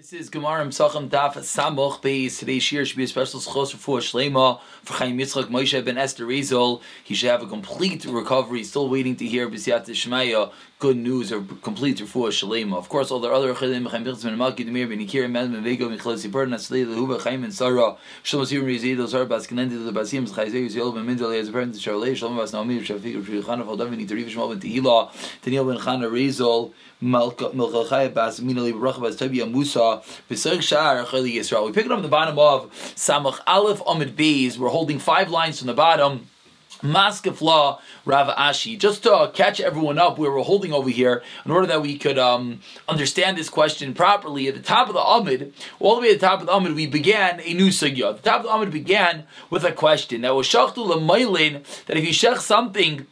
This is Gemara Sachem Daf Samoch Beis. Today's year should be a special schos for Shlema for Chaim Yitzchak Moshe ben Esther Rizal. He should have a complete recovery. Still waiting to hear B'siyat Shmaya good news or complete refuah shalema. Of course, all the other chalim, Chaim Bichas ben Malki Demir ben Ikir ben Ben Vego ben Chalasi Burden Aslei Lehuva Chaim and Sarah Shlomo Sivim Rizid Bas Kenendi the Basim Chayzei Yisrael ben a parent to Charlei Shlomo Bas Naomi Shafik Shri Chana Valdam ben Itariv Shmuel ben Tehila Daniel ben Chana Rizal We pick it up the bottom of Samach Aleph Amid Beis. We're holding five lines from the bottom. Maskefla Rav Ashi. Just to catch everyone up, we were holding over here in order that we could um, understand this question properly. At the top of the Amid, all the way at the top of the Amid, we began a new sugya. At the top of the Amid began with a question that was Shachtu Lamailin, that if you shech something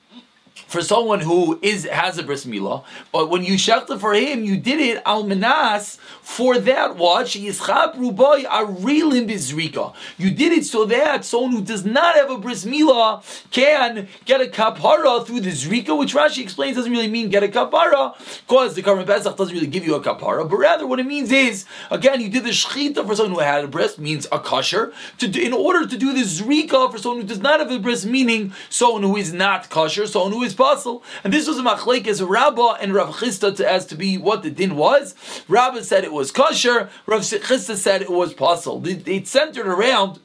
for someone who is has a bris milah, but when you shechta for him, you did it al menas for that watch yischab rubai arilim bizrika. You did it so that someone who does not have a bris milah can get a kapara through the zrika, which Rashi explains doesn't really mean get a kapara, because the Karban Pesach doesn't really give you a kapara, but rather what it means is again you did the shechita for someone who had a bris means a kosher to do, in order to do the zrika for someone who does not have a bris meaning someone who is not kosher, someone who is possible. And this was a machlekes Rabbah and Rav Chisda to, as to be what the din was. Rabbah said it was kosher. Rav Chisda said it was possible. It, it centered around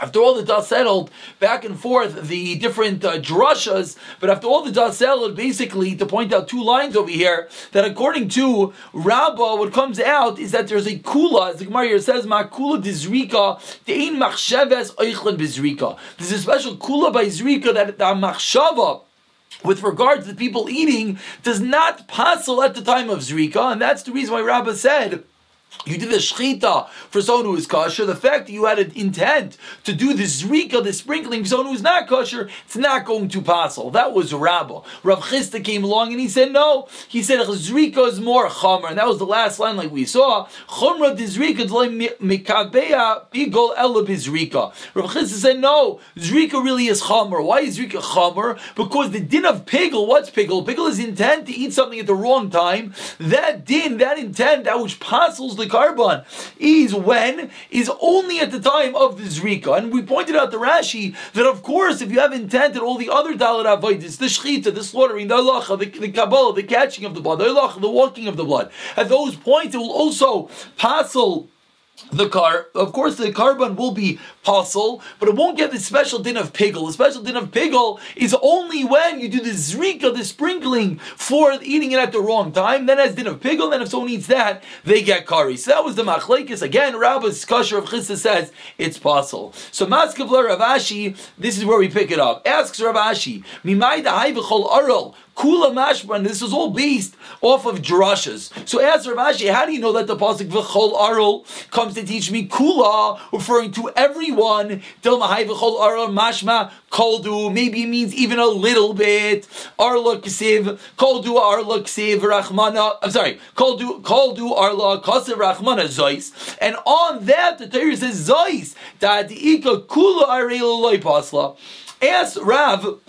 after all the dust settled, back and forth, the different uh, drushas, but after all the dust settled, basically, to point out two lines over here, that according to Rabbah, what comes out is that there's a kula, as the Gemara here says, ma kula dizrika, de'in machsheves oichlen bizrika. There's a special kula by zrika that the machshava, with regard to the people eating does not passel at the time of Zrika, and that's the reason why Rabbah said you did the shchita for someone who is kosher. The fact that you had an intent to do the zrika, the sprinkling, for someone who is not kosher, it's not going to passel. That was Rabba. Rav Chisda came along and he said no. He said zrika is more chomer, and that was the last line, like we saw. chomer d zrika Chomra dizrika mikabeya bigol ela bizrika. Rav Chisda said no. Zrika really is chomer. Why is zrika chomer? Because the din of pigel. What's pigel? Pigel is intent to eat something at the wrong time. That din, that intent, that which passels carbon is when is only at the time of the zrika. And we pointed out the Rashi that of course if you have intent at all the other dalit avoidance, the shchita, the slaughtering, the halacha, the, the kabbalah, the catching of the blood, the halacha, the walking of the blood, at those points it will also passel the car, of course, the carbon will be possible, but it won't get the special din of piggle. The special din of piggle is only when you do the zrika, the sprinkling for eating it at the wrong time. Then as din of piggle, then if someone eats that, they get curry. So that was the machlekes. Again, Rabbi's kasher of chissa says it's possible. So Maskavler Rav Ashi, this is where we pick it up. Asks Rav Ashi, Mimai da'hai aral. Kula mashman. This is all based off of drushes. So ask Rav Ashi, how do you know that the pasuk v'chol aral comes to teach me kula, referring to everyone? Til mahai v'chol arul mashma koldu. Maybe it means even a little bit. Arla kesiv koldu arla kesiv rachmana. I'm sorry. Koldu koldu arla kasiv rachmana zois. And on that the Torah says zois that ika kula arel loy pasla. Ask Rav.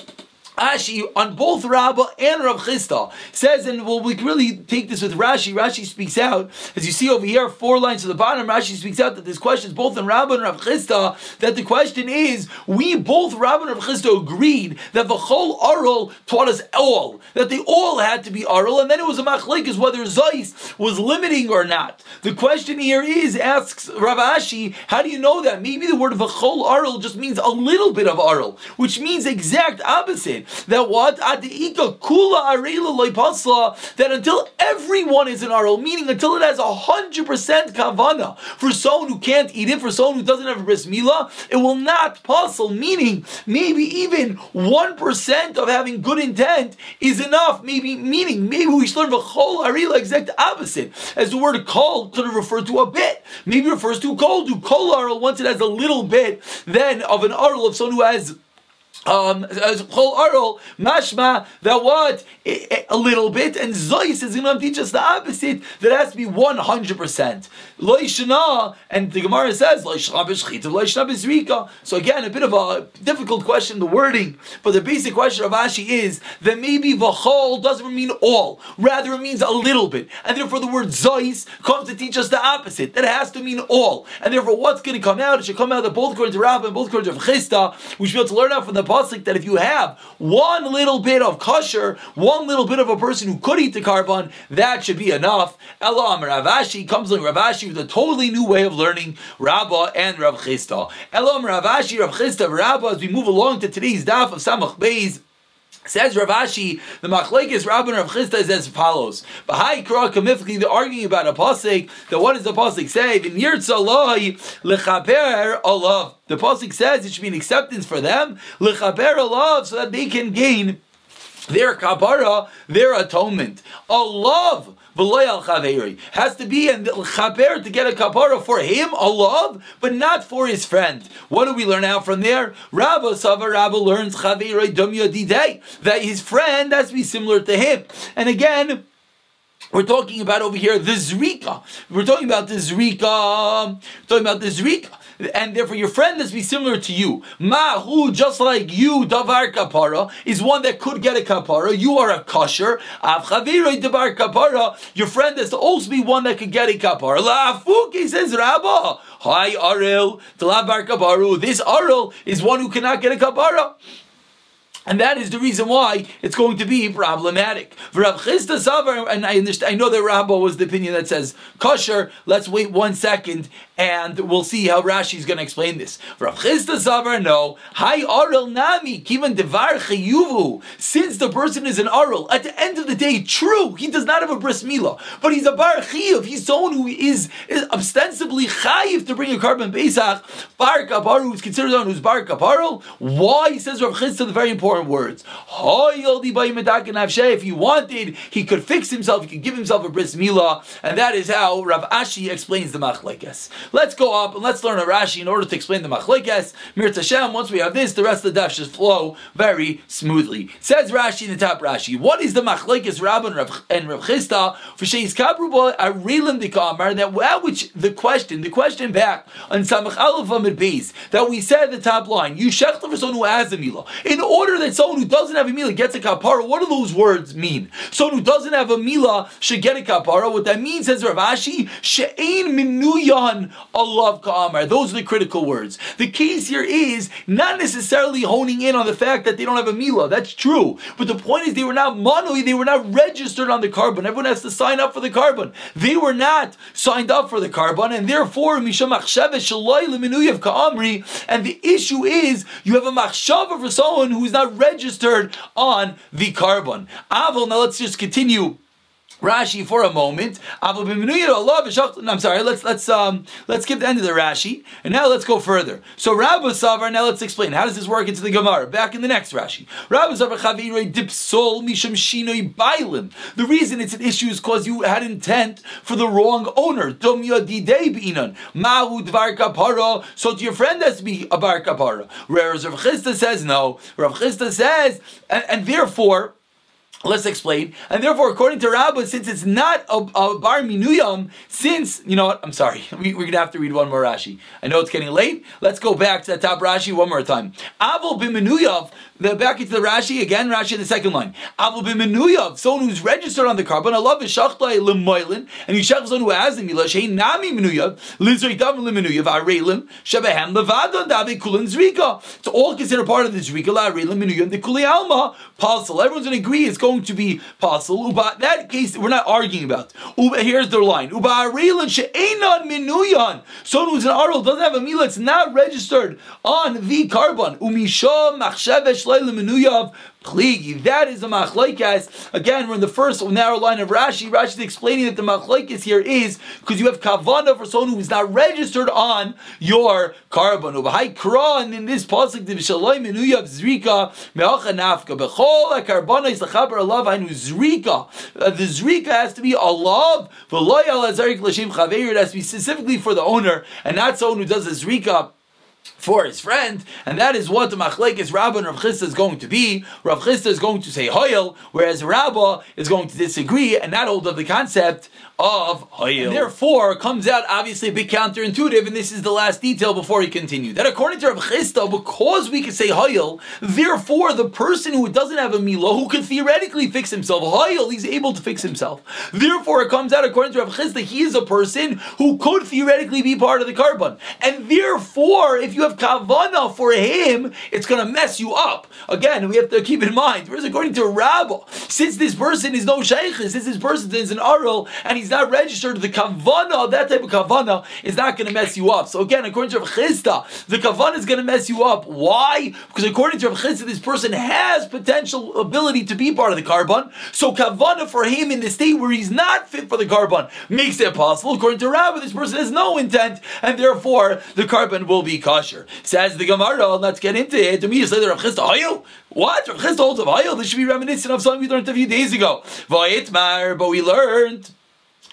Ashi on both Rabbah and Rav Chisda says, and well, we really take this with Rashi. Rashi speaks out, as you see over here, four lines to the bottom. Rashi speaks out that this question is both in Rabbah and Rav Chisda. That the question is, we both Rabbah and Rav Chisda agreed that the whole Aral taught us all that they all had to be Aral, and then it was a machlekes whether Zeis was limiting or not. The question here is, asks Rav Ashi, how do you know that? Maybe the word v'chol Aral just means a little bit of Aral, which means exact opposite that what kula that until everyone is an aral, meaning until it has a hundred percent kavana for someone who can't eat it, for someone who doesn't have a bris milah, it will not puzzle. Meaning maybe even one percent of having good intent is enough. Maybe meaning maybe we should learn v'chol arela exact opposite, as the word kol could refer to a bit. Maybe refers to kol. Do kol once it has a little bit then of an aral of someone who has um, as whole arol mashma that what a little bit, and zois is going to teach us the opposite. That has to be one hundred percent. Loishana, and the Gemara says loishna So again, a bit of a difficult question, the wording, but the basic question of Ashi is that maybe v'chol doesn't mean all, rather it means a little bit, and therefore the word zois comes to teach us the opposite. That it has to mean all, and therefore what's going to come out? It should come out that both according to Rabbah and both according to Chisda. We should be able to learn out from the pasuk that if you have one little bit of kosher, one little bit of a person who could eat the carbon, that should be enough. Elam Ravashi comes along Ravashi with a totally new way of learning Rabbah and Rav Chisda. Elam Ravashi, Rav Chisda, Rabbah, as we move along to today's daf of Samach Beis. Says Ravashi, the Machlekes Rabban Rav Chisda is as follows. Bahai Kra Kamifki, they're arguing about a pasuk. That what does the pasuk say? Lechaper alav. The pasuk says it should be an acceptance for them lechaper alav, so that they can gain their kapara, their atonement. Allah has to be and chaper to get a kapara for him, a love, but not for his friend. What do we learn out from there? Rabba Sava Rabba learns that his friend has to be similar to him. And again, we're talking about over here the zrika. We're talking about the zrika. We're talking about the zrika and therefore your friend must be similar to you. Mahu, just like you, davar kapara, is one that could get a kapara. You are a kosher. davar kapara. Your friend has to also be one that could get a kapara. La'afuki says Rabba. Hi Aril, davar kaparu. This Aril is one who cannot get a kapara. And that is the reason why it's going to be problematic. And I understand, I know that Rabba was the opinion that says kosher. Let's wait one second and we'll see how Rashi is going to explain this. Rav Chisda Savar, no. Hi Arel Nami, Kivan Devar Chayuvu. Since the person is an Arel, at the end of the day, true, he does not have a bris milah, but he's a Bar Chiyuv. He's someone who is, is ostensibly Chayiv to bring a carbon Pesach. Bar Kaparu, who's considered someone who's Bar Kaparul. Why, says Rav Chisda, the very important important words. If he wanted, he could fix himself, he could give himself a bris milah, and that is how Rav Ashi explains the machlekes. Let's go up and let's learn a Rashi in order to explain the machlekes. Mir Hashem, once we have this, the rest of the daf should flow very smoothly. Says Rashi in the top Rashi, what is the machlekes Rab and Rav, and Rav Chisda for Sheis Kabruba Arilim Dikamar, that which the question, the question back on Samach Aleph Amid that we said the top line, you shechta for someone who has a milah. In order that someone who doesn't have a milah gets a kapara, what do those words mean? Someone who doesn't have a Mila should get a kapara. What that means, says Rav Ashi, she'ein minuyan alav ka'amar. Those are the critical words. The case here is not necessarily honing in on the fact that they don't have a Mila. That's true. But the point is they were not monoi, they were not registered on the carbon. Everyone has to sign up for the carbon. They were not signed up for the carbon, and therefore, and the issue is you have a machshava for someone who is not registered on the carbon. Avol, now let's just continue Rashi for a moment. I'm sorry. Let's let's um let's skip the end of the Rashi, and now let's go further. So Rabbi Savar. Now let's explain how does this work into the Gemara. Back in the next Rashi. Rabbi Savar Chavirei Dipsol Misham Shinoi Bailim. The reason it's an issue is because you had intent for the wrong owner. Dom Yodidei Binan Mahu Dvar Kapara. So to your friend to be a Bar Kapara. Whereas Rav Chisda says no. Rav Chisda says, and, and therefore. Let's explain. And therefore, according to Rabbah, since it's not a, a bar minuyam, since, you know what, I'm sorry, we, are going to have to read one more Rashi. I know it's getting late. Let's go back to that top Rashi one more time. Avol b'minuyav, the, back into the Rashi, again, Rashi in the second line. Avol b'minuyav, someone who's registered on the carbon, I love it, shachlai l'moilin, and you shach someone who has the milah, shein nami minuyav, lizrei dav l'minuyav, arelim, shebehem levadon davi kulin zrika. It's all considered part of the zrika, la'arelim, minuyav, the kuli alma, Pasul. Everyone's going to agree it's going to be Pasul. Uba, that case, we're not arguing about. Uba, here's their line. Uba arelim, she'enan minuyan. Someone who's an arul doesn't have a milah, it's not registered on the carbon. Umisha machshevesh. That is a machlaikas. Again, we're in the first narrow line of Rashi. Rashi is explaining that the machlaikas here is because you have kavana for someone who is not registered on your carbon. And in this pasuk, zrika me'acha nafka bechol karbana is lechaber alav hainu zrika. Uh, the zrika has to be alav v'loy al azarik l'shem chaveir. It has to be specifically for the owner and not someone who does a zrika for his friend, and that is what the machlekes Rabbah and Rav Chisda is going to be. Rav Chisda is going to say Hoyel, whereas Rabbah is going to disagree and not hold of the concept of Hoyel. And therefore, comes out obviously a bit counterintuitive, and this is the last detail before he continued. That according to Rav Chisda, because we can say Hoyel, therefore the person who doesn't have a Mila, who could theoretically fix himself, Hoyel, he's able to fix himself. Therefore, it comes out according to Rav Chisda, he is a person who could theoretically be part of the korban. And therefore, if you have kavana for him, it's going to mess you up. Again, we have to keep in mind, whereas according to rabbi, since this person is no sheikh, since this person is an aral, and he's not registered, the kavana, that type of kavana, is not going to mess you up. So again, according to Rav Chisda, the kavana is going to mess you up. Why? Because according to Rav Chisda, this person has potential ability to be part of the korban. So kavana for him in the state where he's not fit for the korban makes it possible. According to Rabbi, this person has no intent, and therefore the korban will be kosher. Says the Gemara, let's get into it. To me, you say Rav Chisda Hayil? What? Rav Chisda holds of Hayil? This should be reminiscent of something we learned a few days ago. Vayitmar, but we learned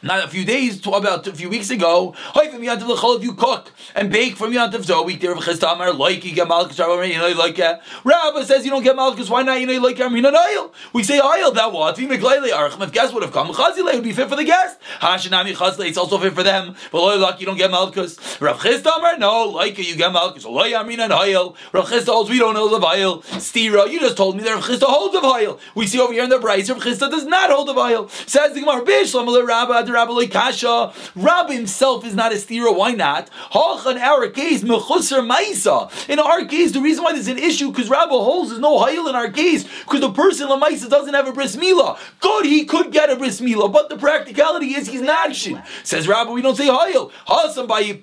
not a few days, about a few weeks ago, if you cook and bake from so a week there of Chistamar, like you get Malchus, like Rabbi says you don't get Malchus, why not? You know, like Amina oil. We say oil, that what? If guests would have come, Chazile would be fit for the guest. Hashanami Chazile, it's also fit for them. But like you don't get Malchus. Rav Chistamar, no, like you get Malchus. Loy Amina oil. Rav Chisda holds, we don't know the oil. Stira, you just told me that Rav Chisda holds of oil. We see over here in the Bryce, Rav Chisda does not hold the oil. Says the Gemara, Bishlam, Rabbi, Rabbi Kasha. Rabbi himself is not a stira. Why not? In our case, mechusar Maisa. In our case, the reason why there's an issue because Rabbi holds there's no hayil in our case because the person Lamaisa doesn't have a bris milah. Good, he could get a bris milah, but the practicality is he's not action. Says Rabbi, we don't say hayil. Hasam by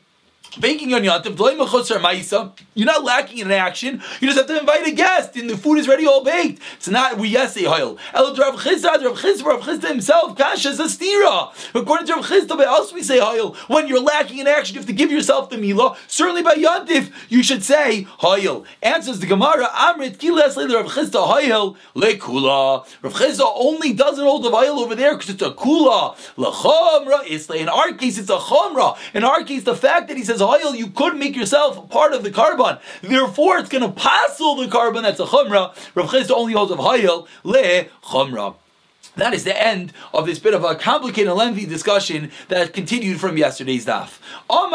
baking on Ma'isa, you're not lacking in action. You just have to invite a guest, and the food is ready all baked. It's not we yes say oil. El Rav Chisda, Rav Chisda, Rav Chisda himself, Kasha stira. According to Rav Chisda, by us we say oil. When you're lacking in action, you have to give yourself the milah. Certainly by Yantif, you should say oil. Answers the Gemara, Amrit Kiles Rav Chisda oil lekula. Rav Chisda only doesn't hold the oil over there because it's a kula. Lachomra In our case, it's a chomra. In our case, the fact that he says oil, you could make yourself part of the carbon. Therefore, it's going to passel the carbon that's a chumrah. Rav Chisda only holds of hayil le chumrah. That is the end of this bit of a complicated and lengthy discussion that continued from yesterday's daf. Now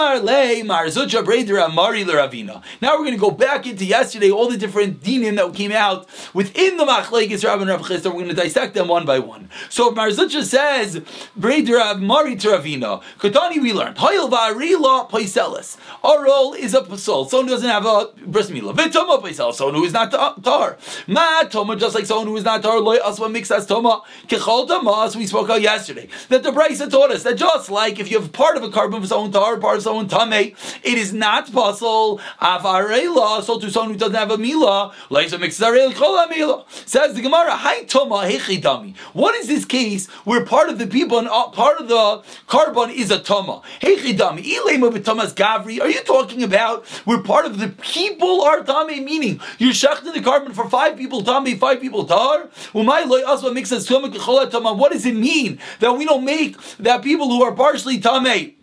we're going to go back into yesterday, all the different dinim that came out within the machlekes Rav and Rav Chisda. We're going to dissect them one by one. So marzucha says breder amari to Ravina. Katani we learned hayil va'arila paiselis. Our role is a pasol. Someone doesn't have a bris milah. Paiselis. Someone who is not tar. Ma toma just like someone who is not tar. Loy asma mixas toma. Kechol Damas, we spoke about yesterday, that the Brisa taught us that just like if you have part of a carbon of own tar, part of own tame, it is not possible avarela, so to someone who doesn't have a mila, like some mila. Says the Gemara, Hi Toma Hechidami. What is this case where part of the people and uh, part of the carbon is a Toma? Hechidami, Ilema b'Tomas Gavri. Are you talking about where part of the people are Tame, meaning you're shechting the korban for five people Tame, five people Tar? Umay loy asma mixes Toma what does it mean that we don't make that people who are partially tamei?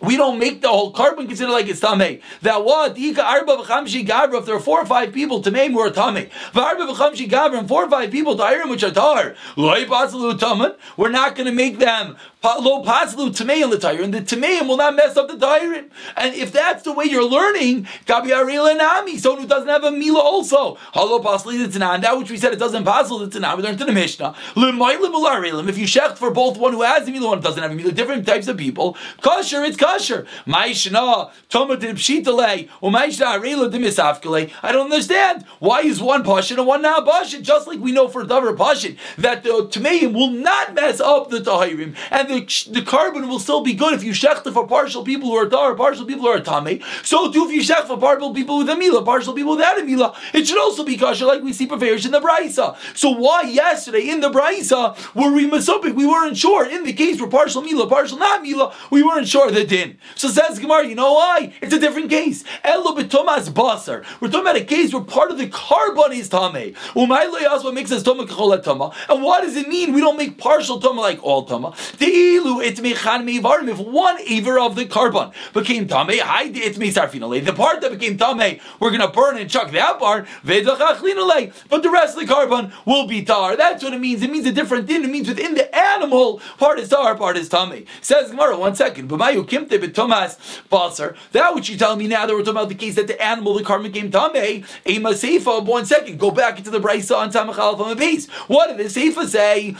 We don't make the whole korban consider like it's tamei. That what the arba v'chamshi gavra. If there are four or five people to name who are tamei, v'arba v'chamshi gavra, and four or five people to iron which are tar. We're not going to make them lo paslu tameim and the tameim will not mess up the tire. And if that's the way you're learning, gabi arila nami, someone who doesn't have a mila also. Halo pasli the tanan, that which we said it doesn't paslu the tanan, we learned in the Mishnah. If you shecht for both one who has a mila, one who doesn't have a mila, different types of people, kosher, it's kosher. Maishna, toma de pshitale, or maishna arila de misafkale. I don't understand. Why is one pashin and one not pashin? Just like we know for davar pashin, that the tameim will not mess up the tahirim, and the the, korban will still be good if you shechta for partial people who are tar, partial people who are tame. So too if you shech for partial people with a mila, partial people without a mila, it should also be kosher like we see preparation in the brisa. So why yesterday in the brisa were we masopik? We weren't sure. In the case for partial mila, partial not mila, we weren't sure. The din. So says Gemara, you know why? It's a different case. Elo b'tomas basar. We're talking about a case where part of the carbon is tame. Umay lo makes us tama kachol tama. And what does it mean? We don't make partial tama like all tama. Teilu it meivarim. If one aver of the carbon became tame, hide it. The part that became tame, we're to burn and chuck that part. But the rest of the carbon will be tar. That's what it means. It means a different thing. It means within the animal, part is tar, part is tame. Says Gemara, one second. But B'mayu kimte b'tomas basar. That which you tell me now that we're talking about the case that the animal, the carbon came tame. Ema seifa. One second. Go back into the brisa on tamachal from a base. What did the seifa say?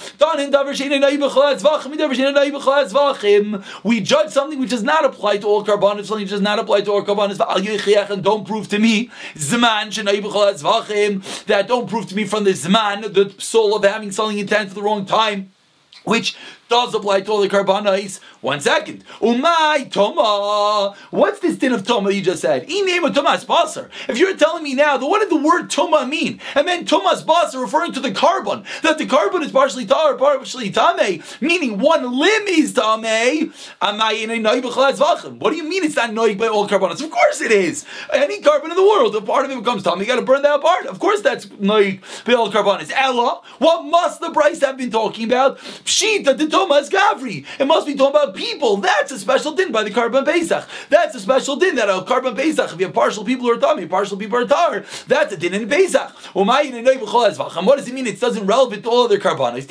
We judge something which does not apply to all carbon. Something which does not apply to all carbon. And don't prove to me zman that don't prove to me from the zman the soul of having something intent at the wrong time which does apply to all the karbanos. One second. Umay toma. What's this din of toma you just said? Inema tomas baser. If you're telling me now, what did the word toma mean? And then tomas baser referring to the carbon, that the carbon is partially tar, partially tame, meaning one limb is tame. What do you mean it's not noig by all carbonates? Of course it is. Any carbon in the world, if part of it becomes tame, you got to burn that part. Of course that's noig by all carbonates. Ella, what must the Bryce have been talking about? Pshita, the Thomas Gavri. It must be talking about people. That's a special din by the Karban Pesach. That's a special din that a Karban Pesach, if you have partial people who are tummy, partial people are tar, that's a din in Pesach. What does it mean? It doesn't relevant to all other karbanos.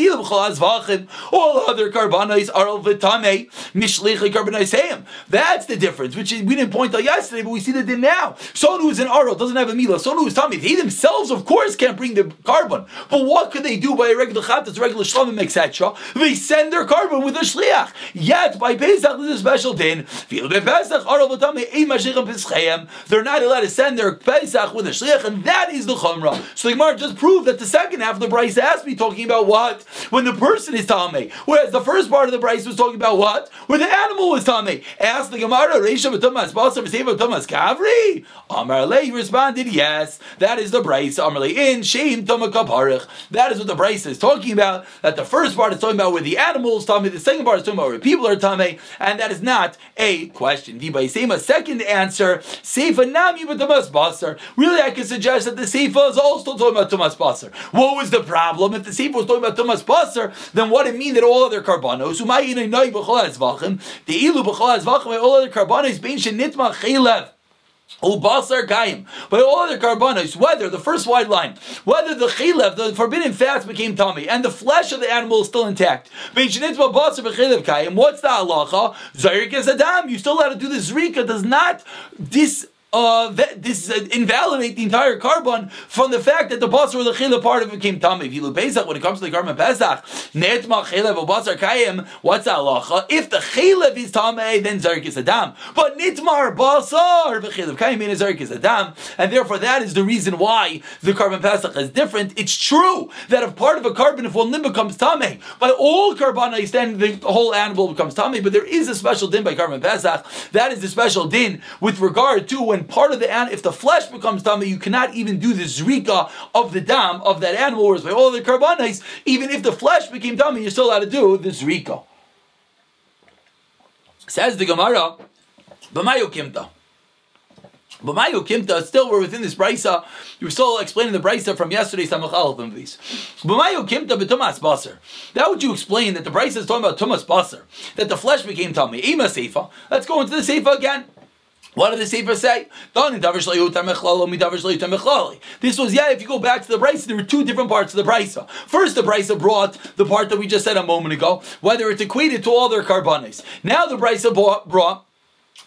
All other karbanos are vitame mishlichli karbanos That's the difference, which we didn't point out yesterday, but we see the din now. Someone who's an aral doesn't have a milah. Someone who's tummy, they themselves, of course, can't bring the carbon. But what could they do by a regular chat, regular shlomim, etc.? They send their carbon with a shliach. Yet by Pesach there's a special din. They're not allowed to send their Pesach with a shliach, and that is the chumrah. So the Gemara just proved that the second half of the Bryce has me talking about what when the person is tame, whereas the first part of the Bryce was talking about what where the animal was tame. Ask the Gemara, Reisha b'tomas basar v'seva b'tomas kavri. Amar Lei responded, yes, that is the Bryce. Amar Lei in shame toma kaparich. That is what the Bryce is talking about. That the first part is talking about where the animals tame, the second part is talking about where people are tame, and that is not a question. Dibai Sema, second answer, Seifa Nami with Tumas Basar. Really, I can suggest that the Seifa is also talking about Tumas Basar. What was the problem? If the Seifa was talking about Tumas Basar, then what it mean that all other carbonos, all other carbonos, Bein Shenitma Chelev, Ubasar Kaim. But all other carbonos, whether the first wide line, whether the chilev, the forbidden fats became tummy, and the flesh of the animal is still intact. What's the halacha? Zarik is adam. You still have to do the zrika. Does not this uh, this uh, invalidate the entire carbon from the fact that the basar or the chila part of it came tummy. If you look Pesach, when it comes to the carbon Pesach, netma chilev basar kayim, what's halacha? If the chilev is tummy, then zarek is adam. But nitmar basar v'chilev kayim means zarek is adam, and therefore that is the reason why the carbon Pesach is different. It's true that if part of a carbon, if one limb becomes tummy, by all carbonais, then the whole animal becomes tummy. But there is a special din by carbon Pesach. That is the special din with regard to when part of the animal, if the flesh becomes tummy, you cannot even do the zrika of the dam of that animal, whereas by all the karbanis, even if the flesh became tummy, you're still allowed to do the zrika. Says the Gemara, B'mayu kimta. B'mayu kimta, still we're within this brisa. You were still explaining the brisa from yesterday's Samach Aleph and these. B'mayu kimta b'tumas baser. That would you explain that the brisa is talking about tumas baser, that the flesh became tummy. Ema seifa. Let's go into the seifa again. What did the Sefer say? This was, yeah, if you go back to the Brisa, there were two different parts of the Brisa. First, the Brisa brought the part that we just said a moment ago, whether it's equated to all their carbonis. Now the Brisa brought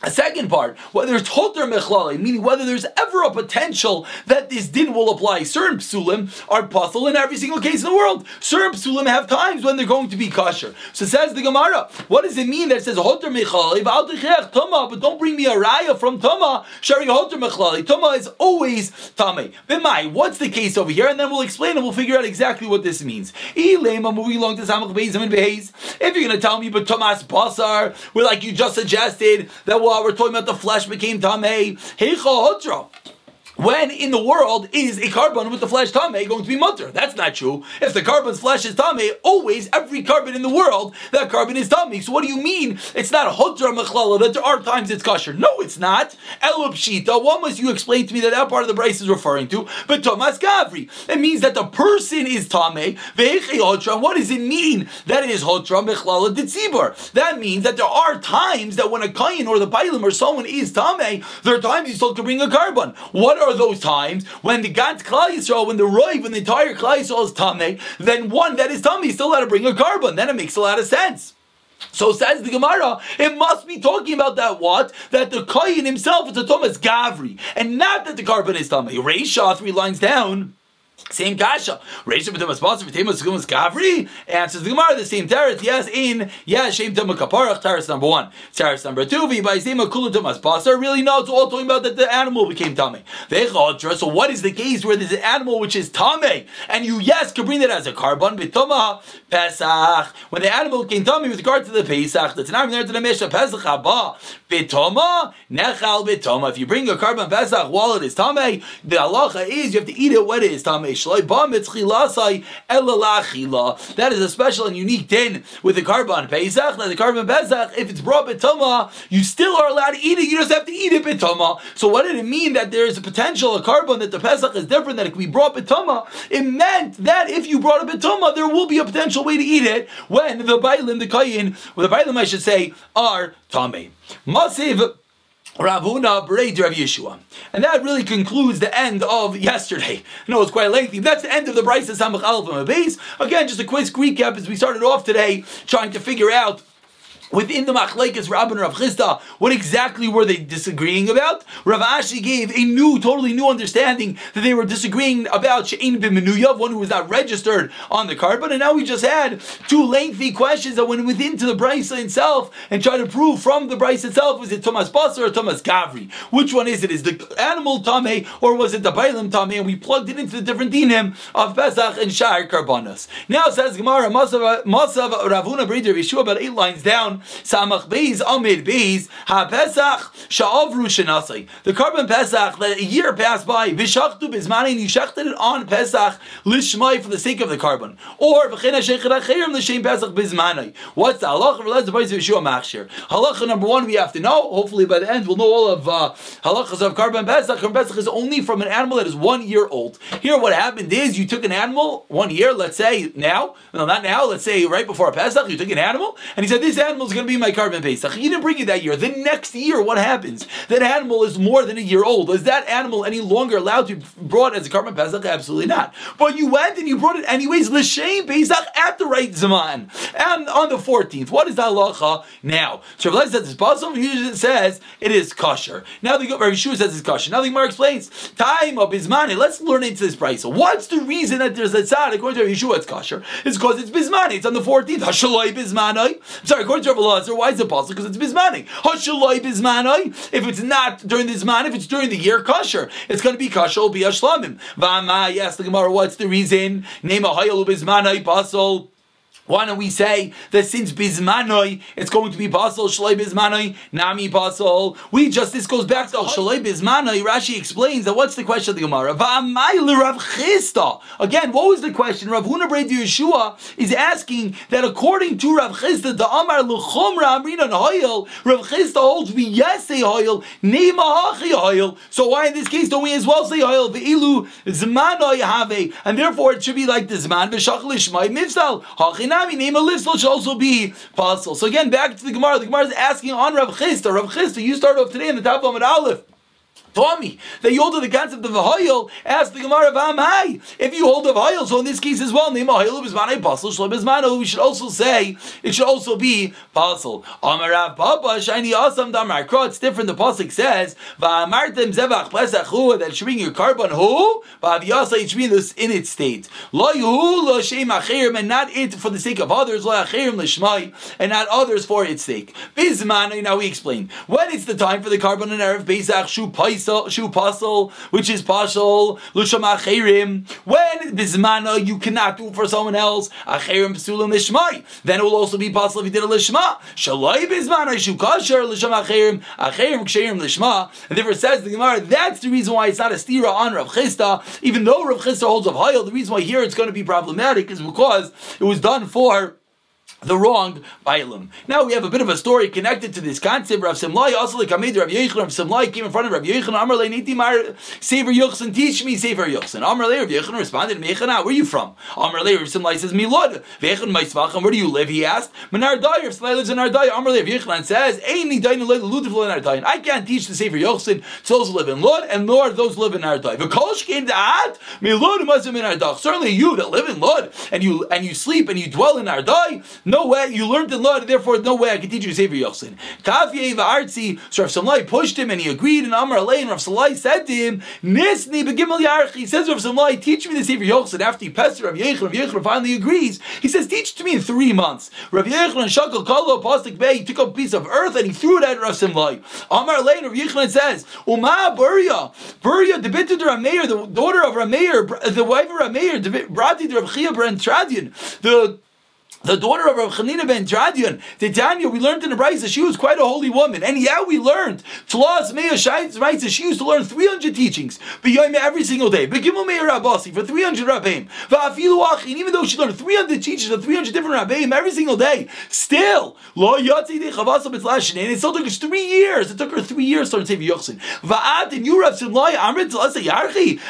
a second part, whether it's hoter mechlali, meaning whether there's ever a potential that this din will apply. Certain psulim are puzzle in every single case in the world. Certain psulim have times when they're going to be kosher. So says the Gemara, what does it mean that it says hoter mechlali, tuma, but don't bring me a raya from tuma, shari hoter mechlali. Tuma is always tame. B'mai, what's the case over here? And then we'll explain and we'll figure out exactly what this means. Ilema, moving along to Samach Beizim and. If you're going to tell me, but Tomas Basar, we're like you just suggested, that while we're talking about the flesh became tamei, hotra. When in the world is a carbon with the flesh tame going to be mutter? That's not true. If the carbon's flesh is tame, always every carbon in the world that carbon is tame. So what do you mean? It's not a hodra mechlala that there are times it's kosher. No, it's not. Elub shita. What must you explain to me that that part of the brace is referring to? But Thomas Gavri. It means that the person is tame. What does it mean that it is hodra mechlala ditzibur? That means that there are times that when a kain or the bailim or someone is tame, there are times he's told to bring a carbon. What are those times when the Gant Klal Yisrael, when the Roy, when the entire Klal Yisrael is Tameh, then one that is Tameh still had to bring a carbon. Then it makes a lot of sense. So says the Gemara, it must be talking about that what? That the Kayin himself is a Thomas Gavri, and not that the carbon is Tameh. Reisha, three lines down. Same kasha. Reisha b'temas basar b'temas gumas gavri. Answers the Gemara the same teretz. Yes, in yes shem tema kaparach. Teretz number one. Teretz number two. V'bayzema kulu temas basar. Really, no, it's all talking about that the animal became tame. So what is the case where there's an animal which is tame, and you yes can bring that as a carbon b'toma pesach when the animal became tame with regard to the pesach. That's not there to the mishnah pesach haba b'toma nechal b'toma. If you bring a carbon pesach while it is tame, the halacha is you have to eat it when it is tame. That is a special and unique din with the carbon Pesach. Now the carbon Pesach, if it's brought betama, you still are allowed to eat it. You just have to eat it betama. So what did it mean that there is a potential a carbon that the Pesach is different that it can be brought betama? It meant that if you brought a betama, there will be a potential way to eat it when the bailim, the kayin, or the bailim I should say, are tame. Masiv Ravuna Berei Rav Yeshua. And that really concludes the end of yesterday. I know it's quite lengthy. That's the end of the Bryce Samach Aleph. Again, just a quick recap as we started off today, trying to figure out Within the Machlekes Rav and Rav Chisda, what exactly were they disagreeing about? Rav Ashi gave a new, totally new understanding that they were disagreeing about She'in Biminuyav, one who was not registered on the carbon, and now we just had two lengthy questions that went within to the Brisa itself and tried to prove from the Brisa itself, was it Thomas Basar or Thomas Gavri? Which one is it? Is the animal Tame or was it the Bailam Tame? And we plugged it into the different dinim of Pesach and Shar Karbanas. Now says Gemara, Masav Ravuna Breder Yeshua, about eight lines down, Samach Amid Ha Pesach. The carbon Pesach that a year passed by Bishachtu Bismani and you it on Pesach Lishmai for the sake of the carbon. Or V'china Shechet Achirim L'Shem Pesach Bismani. What's the halacha the Bais Yeshua Machshir? Halacha number one we have to know. Hopefully by the end we'll know all of uh, halachas of carbon Pesach. Carbon Pesach is only from an animal that is one year old. Here what happened is you took an animal one year. Let's say now, no, not now. Let's say right before a Pesach, you took an animal and he said this animal is going to be my carbon Pesach. He didn't bring it that year. The next year, what happens? That animal is more than a year old. Is that animal any longer allowed to be brought as a carbon Pesach? Absolutely not. But you went and you brought it anyways, L'Shem Pesach at the right Zaman. And on the 14th, what is the halacha now? So says it's possible, it says it is kosher. Now the Rav Yeshua says it's kosher. Now the Gemara explains, time of Bismani. Let's learn into this price. So what's the reason that there's a tzad? According to Rav Yeshua, it's kosher. It's because it's Bismani. It's on the 14th. Hashaloi Bismani. Sorry, according to Why is it possible? Because it's bismani. Hashaloi bismanoi. If it's not during the zman, if it's during the year, kosher. It's going to be kosher. Will be ashlamim. V'ama. Yes, the Gemara. What's the reason? Name a hayalu bismanoi basol. Why don't we say that since bismanoi, it's going to be basel shalei bismanoi nami basel? We just this goes back to shalei bismanoi. Rashi explains that what's the question of the Gemara? Again, what was the question? Rav Huna Brei Yeshua is asking that according to Rav Chisda, the Amar luchomra amrina hoyel. Rav Chisda holds we yes say hoyel nema hachi hoyel. So why in this case don't we as well say hoyel ve'ilu zmanoi have? And therefore it should be like the zman v'shach lishmai mivsal hachina Nami name should also be possible. So again, back to the Gemara. The Gemara is asking on Rav Chisda. Rav Chisda, you start off today in the top of an Aleph. Tommy, that you hold to the concept of a hoyel, ask the Gemara of Amhai. If you hold of hoyel, so in this case as well, name a hoyel bismanai basel shalom bismano. We should also say it should also be basel. Amarav Papa shiny awesome damar. It's different. The pasuk says va'amartem zevach pesachu that should bring your carbon who va'aviyasa it should be in its state. Lo yuhu lo shem achirim and not it for the sake of others. Lo achirim l'shmai and not others for its sake. Bismano. Now we explain when it's the time for the carbon and erev pesach shu shu pasel, which is pasel, lusham acherim. When bismana you cannot do for someone else, acherim psulim lishmai. Then it will also be pasel if you did a lishma. Shalai bismana shu kasher lusham acherim, acherim ksherim lishma. And therefore says the Gemara, that's the reason why it's not a stira on Rav Chisda, even though Rav Chisda holds of Hayel, the reason why here it's going to be problematic is because it was done for the wrong Bailam. Now we have a bit of a story connected to this concept. Rav Simlai, also like Hamid, Rav Yechon, Rav Simlai came in front of Rav Yechon, Amar Niti Mar, Sefer Yochson, teach me Sefer Yochson. Amar Rav Yechon responded, where are you from? Amar Rav Simlai says, Milod. Vechon where do you live? He asked. Menar Dai, Rav Simlai lives in Ardai. Amar Rav Yechon says, Eini Dain Ludivlo in Ardai. I can't teach the Sefer Yochson to those who live in Lod, and nor those who live in Ardai. V'kolsh came to Ad, Milod Mazim in Ardai. Certainly you that live in Lod, and you and you sleep and you dwell in Ardai, no way, you learned in Lod, therefore no way I can teach you Sefer Yochsin. Kafye Artzi, so Rav Simlai pushed him and he agreed, and Amar Alei, and Rav Simlai said to him, Nisni begimel yarchi, he says Rav Simlai, teach me the Sefer Yochsin. After he pestered Rav Yechon, Rav Yechon finally agrees. He says, teach to me in three months. Rav Yechon and Shakal Kalo Pastik Bay, he took a piece of earth and he threw it at Rav Simlai. Amar Alei, Rav Yechon says, Uma Burya, Burya, the bit of Rameir, the daughter of Rameir, the wife of Rameir, Brati Rav Chia Ben Tradian, the the daughter of Rav Chanina ben the Daniel, we learned in the Brisa, she was quite a holy woman. And yeah, we learned. Tlaas Meir Shaitz she used to learn 300 teachings, every single day. For 300 Rabbeim. Va'afilu even though she learned 300 teachings of 300 different Rabbeim every single day, still, Lo and it still took her three years. It took her three years to learn Sefer. Va'at, and you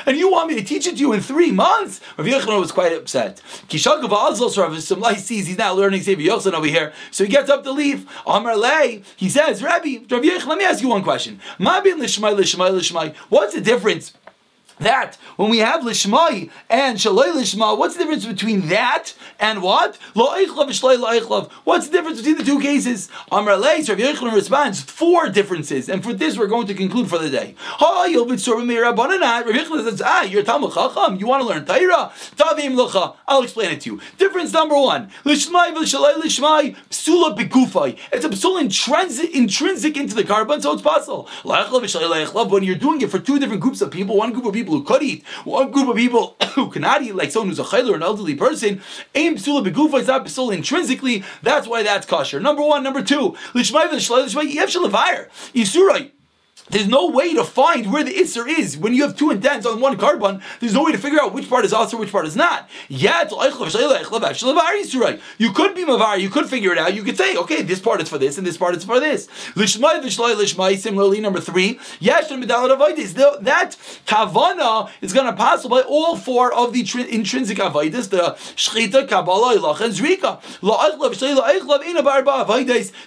and you want me to teach it to you in three months? Rav Yochanan was quite upset. Kishagav Azal, Rav Simlai sees he's not learning Sefer Yochsan over here, so he gets up to leave. Amar Lei, he says, Rabbi, Rabbi let me ask you one question. What's the difference that when we have lishmai and shaloi lishma, what's the difference between that and what? Lo eichlav What's the difference between the two cases? Amar Leis, Rav Yechon responds, four differences, and for this we're going to conclude for the day. Ha, you'll be Rav Yechon says, ah, you're Talmud Chacham, you want to learn Taira? Tavim Lecha. I'll explain it to you. Difference number one, lishmai v'shaloi lishmai, psula begufai. It's a psul intrinsic, intrinsic into the carbon, so it's possible. When you're doing it for two different groups of people, one group of people people who could eat, one group of people who cannot eat, like someone who's a chayler, an elderly person, aim psula begufa is not psula intrinsically. That's why that's kosher. Number one, number two, lishmai v'shalai lishmai yev shalavayir. Yisurai. There's no way to find where the Isser is. When you have two indents on one carbon, there's no way to figure out which part is also which part is not. Yet, you could be Mavar, you could figure it out. You could say, okay, this part is for this and this part is for this. Similarly, number three, that kavana is going to pass by all four of the tr- intrinsic avodas, the shchita, kabbalah, ilach, and zrika.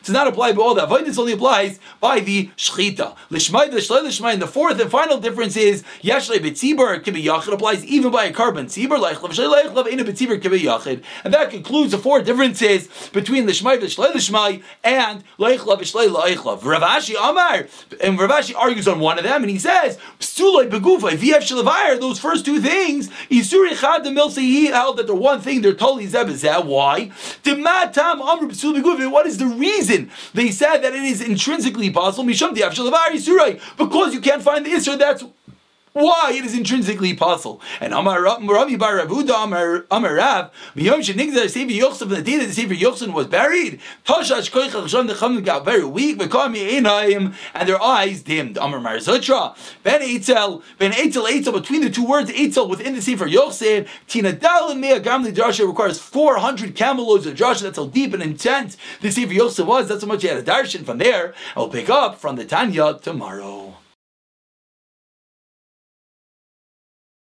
Does not apply by all the avodas, only applies by the shchita. The Shlei Lishmai, and the fourth and final difference is Yashle Betzibur can be Yachid applies even by a carbon. Tzibur Leichlav, Shlei Leichlav, in a can be Yachid. And that concludes the four differences between the Shlei Lishmai, and Leichlav, Shlei Leichlav. Ravashi Amar, and Ravashi argues on one of them, and he says, Psuloi Begufa, Viev Shalavayr, those first two things, Isuri Chad the Milsi, he held that the one thing they're totally zebazah. Why? What is the reason they said that it is intrinsically possible? Misham Diav Shalavayr, because you can't find the Isra, that's why? It is intrinsically possible. And Amar Ravi Bar Ravuda Amar Amar Rav Miyom Shenigza Sefer the day that the Sefer Yochsan was buried. Tashash Koichach Sham the Chum got very weak Vekami Einayim and their eyes dimmed. Amar Marzutra Ben Eitzel Ben Eitzel Eitzel between the two words Eitzel within the Sefer Yochsan Tina Dal and Mea Gamli Drasha requires 400 camel loads of Drasha. That's how deep and intense the Sefer Yochsan was. That's how much he had a darshan from there. I'll pick up from the Tanya tomorrow